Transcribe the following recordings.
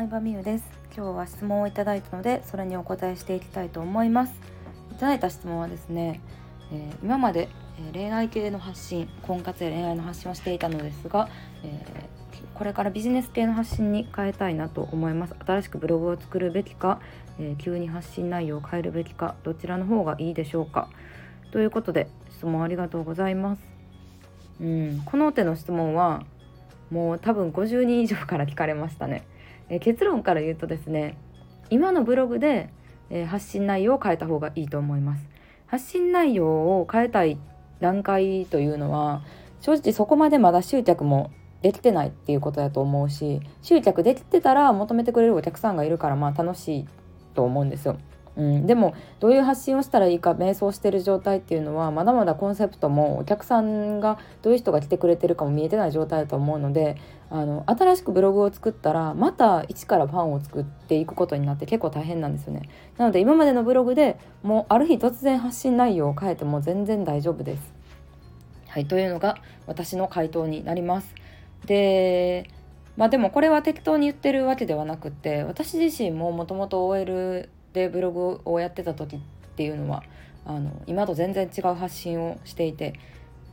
相葉美優です。今日は質問をいただいたのでそれにお答えしていきたいと思います。いただいた質問はですね、えー、今まで恋愛系の発信婚活や恋愛の発信をしていたのですが、えー、これからビジネス系の発信に変えたいなと思います。新しくブログを作るべきか、えー、急に発信内容を変えるべきかどちらの方がいいでしょうか。ということで質問ありがとうございます。うんこの手の質問はもう多分50人以上から聞かれましたね。え結論から言うとですね今のブログで、え発信内容を変えた方がいいと思います。発信内容を変えたい段階というのは正直そこまでまだ執着もできてないっていうことだと思うし執着できてたら求めてくれるお客さんがいるからまあ楽しいと思うんですよ。うん、でもどういう発信をしたらいいか迷走してる状態っていうのはまだまだコンセプトもお客さんがどういう人が来てくれてるかも見えてない状態だと思うのであの新しくブログを作ったらまた一からファンを作っていくことになって結構大変なんですよね。なので今までのブログでもうある日突然発信内容を変えても全然大丈夫です。はいというのが私の回答になります。でまあでもこれは適当に言ってるわけではなくて私自身ももともと OL でブログをやってた時っていうのはあの今と全然違う発信をしていて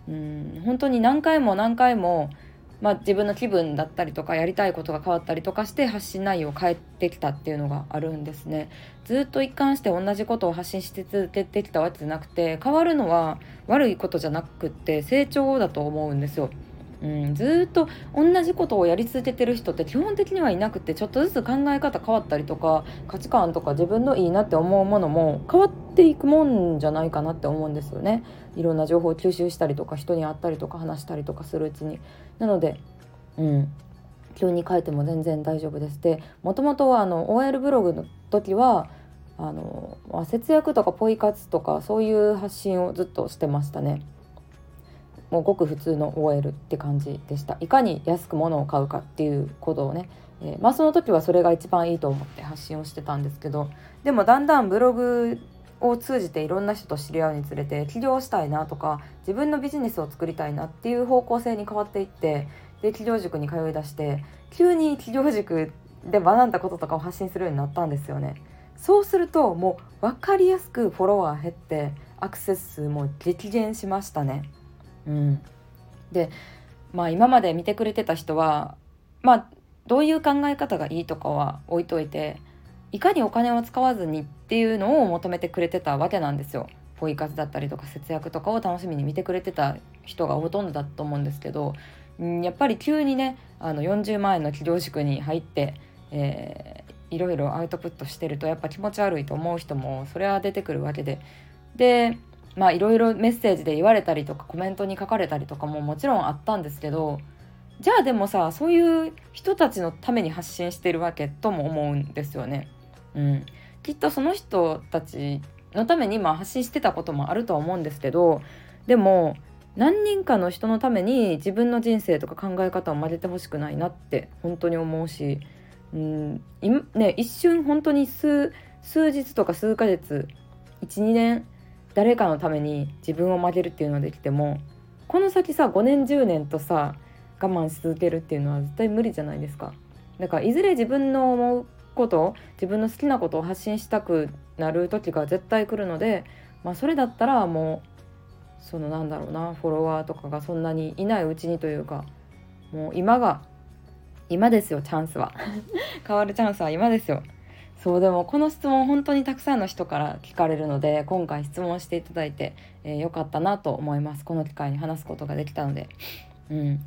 うん本当に何回も何回も、まあ、自分の気分だったりとかやりたいことが変わったりとかして発信内容を変えてきたっていうのがあるんですね。ずっと一貫して同じことを発信し続けてきたわけじゃなくて変わるのは悪いことじゃなくって成長だと思うんですよ。うん、ずっと同じことをやり続けてる人って基本的にはいなくてちょっとずつ考え方変わったりとか価値観とか自分のいいなって思うものも変わっていくもんじゃないかなって思うんですよね。いろんな情報を吸収したりとか人に会ったりとか話したりとかするうちに。なのでうん急に変えても全然大丈夫です。でもともとはあの OL ブログの時はあの、ま、節約とかポイ活とかそういう発信をずっとしてましたね。もうごく普通の OL って感じでしたいかに安く物を買うかっていうことをね、えー、まあその時はそれが一番いいと思って発信をしてたんですけどでもだんだんブログを通じていろんな人と知り合うにつれて起業したいなとか自分のビジネスを作りたいなっていう方向性に変わっていってで起業塾に通いだして急に起業塾で学んだこととかを発信するようになったんですよね。そうするともう分かりやすくフォロワー減ってアクセス数も激減しましたね。うん、でまあ今まで見てくれてた人はまあどういう考え方がいいとかは置いといていかにお金を使わずにっていうのを求めてくれてたわけなんですよ。ポイ活だったりとか節約とかを楽しみに見てくれてた人がほとんどだと思うんですけど、やっぱり急にねあの40万円の起業塾に入って、えー、いろいろアウトプットしてるとやっぱ気持ち悪いと思う人もそれは出てくるわけででまあいろいろメッセージで言われたりとかコメントに書かれたりとかももちろんあったんですけどじゃあでもさそういう人たちのために発信してるわけとも思うんですよね。うん、きっとその人たちのためにまあ発信してたこともあるとは思うんですけどでも何人かの人のために自分の人生とか考え方を混ぜてほしくないなって本当に思うし、うんね、一瞬本当に数日とか数ヶ月12年誰かのために自分を曲げるっていうのはできてもこの先さ5年10年とさ我慢し続けるっていうのは絶対無理じゃないですか。だからいずれ自分の思うこと自分の好きなことを発信したくなる時が絶対来るので、まあ、それだったらもうそのなんだろうなフォロワーとかがそんなにいないうちにというかもう今が今ですよチャンスは 変わるチャンスは今ですよそうでもこの質問本当にたくさんの人から聞かれるので今回質問していただいて、えー、よかったなと思います。この機会に話すことができたので。うん。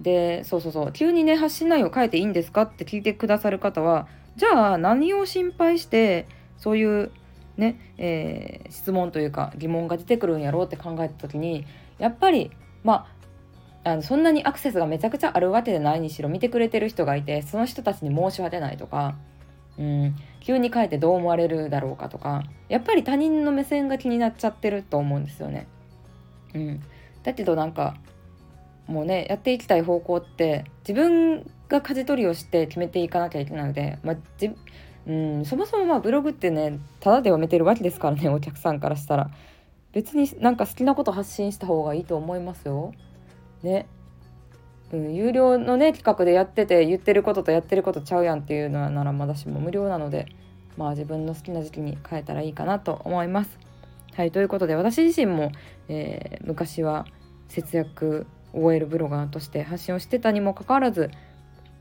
でそうそうそう。急にね発信内容変えていいんですかって聞いてくださる方はじゃあ何を心配してそういうね、えー、質問というか疑問が出てくるんやろうって考えた時にやっぱりまあのそんなにアクセスがめちゃくちゃあるわけでないにしろ見てくれてる人がいてその人たちに申し訳ないとかうん急に書いてどう思われるだろうかとかやっぱり他人の目線が気になっちゃってると思うんですよね。うん、だけどなんかもうねやっていきたい方向って自分が舵取りをして決めていかなきゃいけないので、まあ、じうんそもそもまあブログってねただで読めてるわけですからねお客さんからしたら別になんか好きなこと発信した方がいいと思いますよ。ねうん、有料のね企画でやってて言ってることとやってることちゃうやんっていうのならまだしも無料なのでまあ自分の好きな時期に変えたらいいかなと思います。はいということで私自身も、えー、昔は節約 OL ブロガーとして発信をしてたにもかかわらず、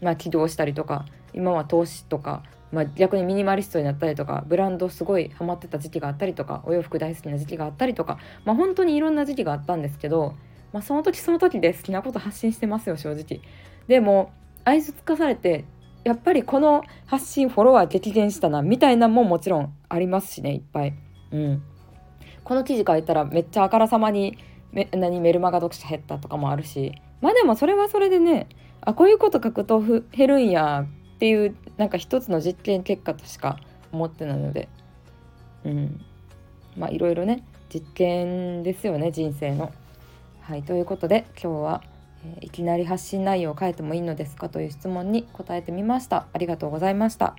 まあ、起動したりとか今は投資とか、まあ、逆にミニマリストになったりとかブランドすごいハマってた時期があったりとかお洋服大好きな時期があったりとか、まあ、本当にいろんな時期があったんですけど、まあ、その時その時で好きなこと発信してますよ正直。でも愛想つかされてやっぱりこの発信フォロワー激減したなみたいなもんもちろんありますしねいっぱい。うん、この記事書いたらめっちゃあからさまにめ何メルマガ読者減ったとかもあるしまあでもそれはそれでねあこういうこと書くと減るんやっていうなんか一つの実験結果としか思ってないのでうんまあいろいろね実験ですよね人生の。はいということで今日は、えー、いきなり発信内容を変えてもいいのですかという質問に答えてみました。ありがとうございました。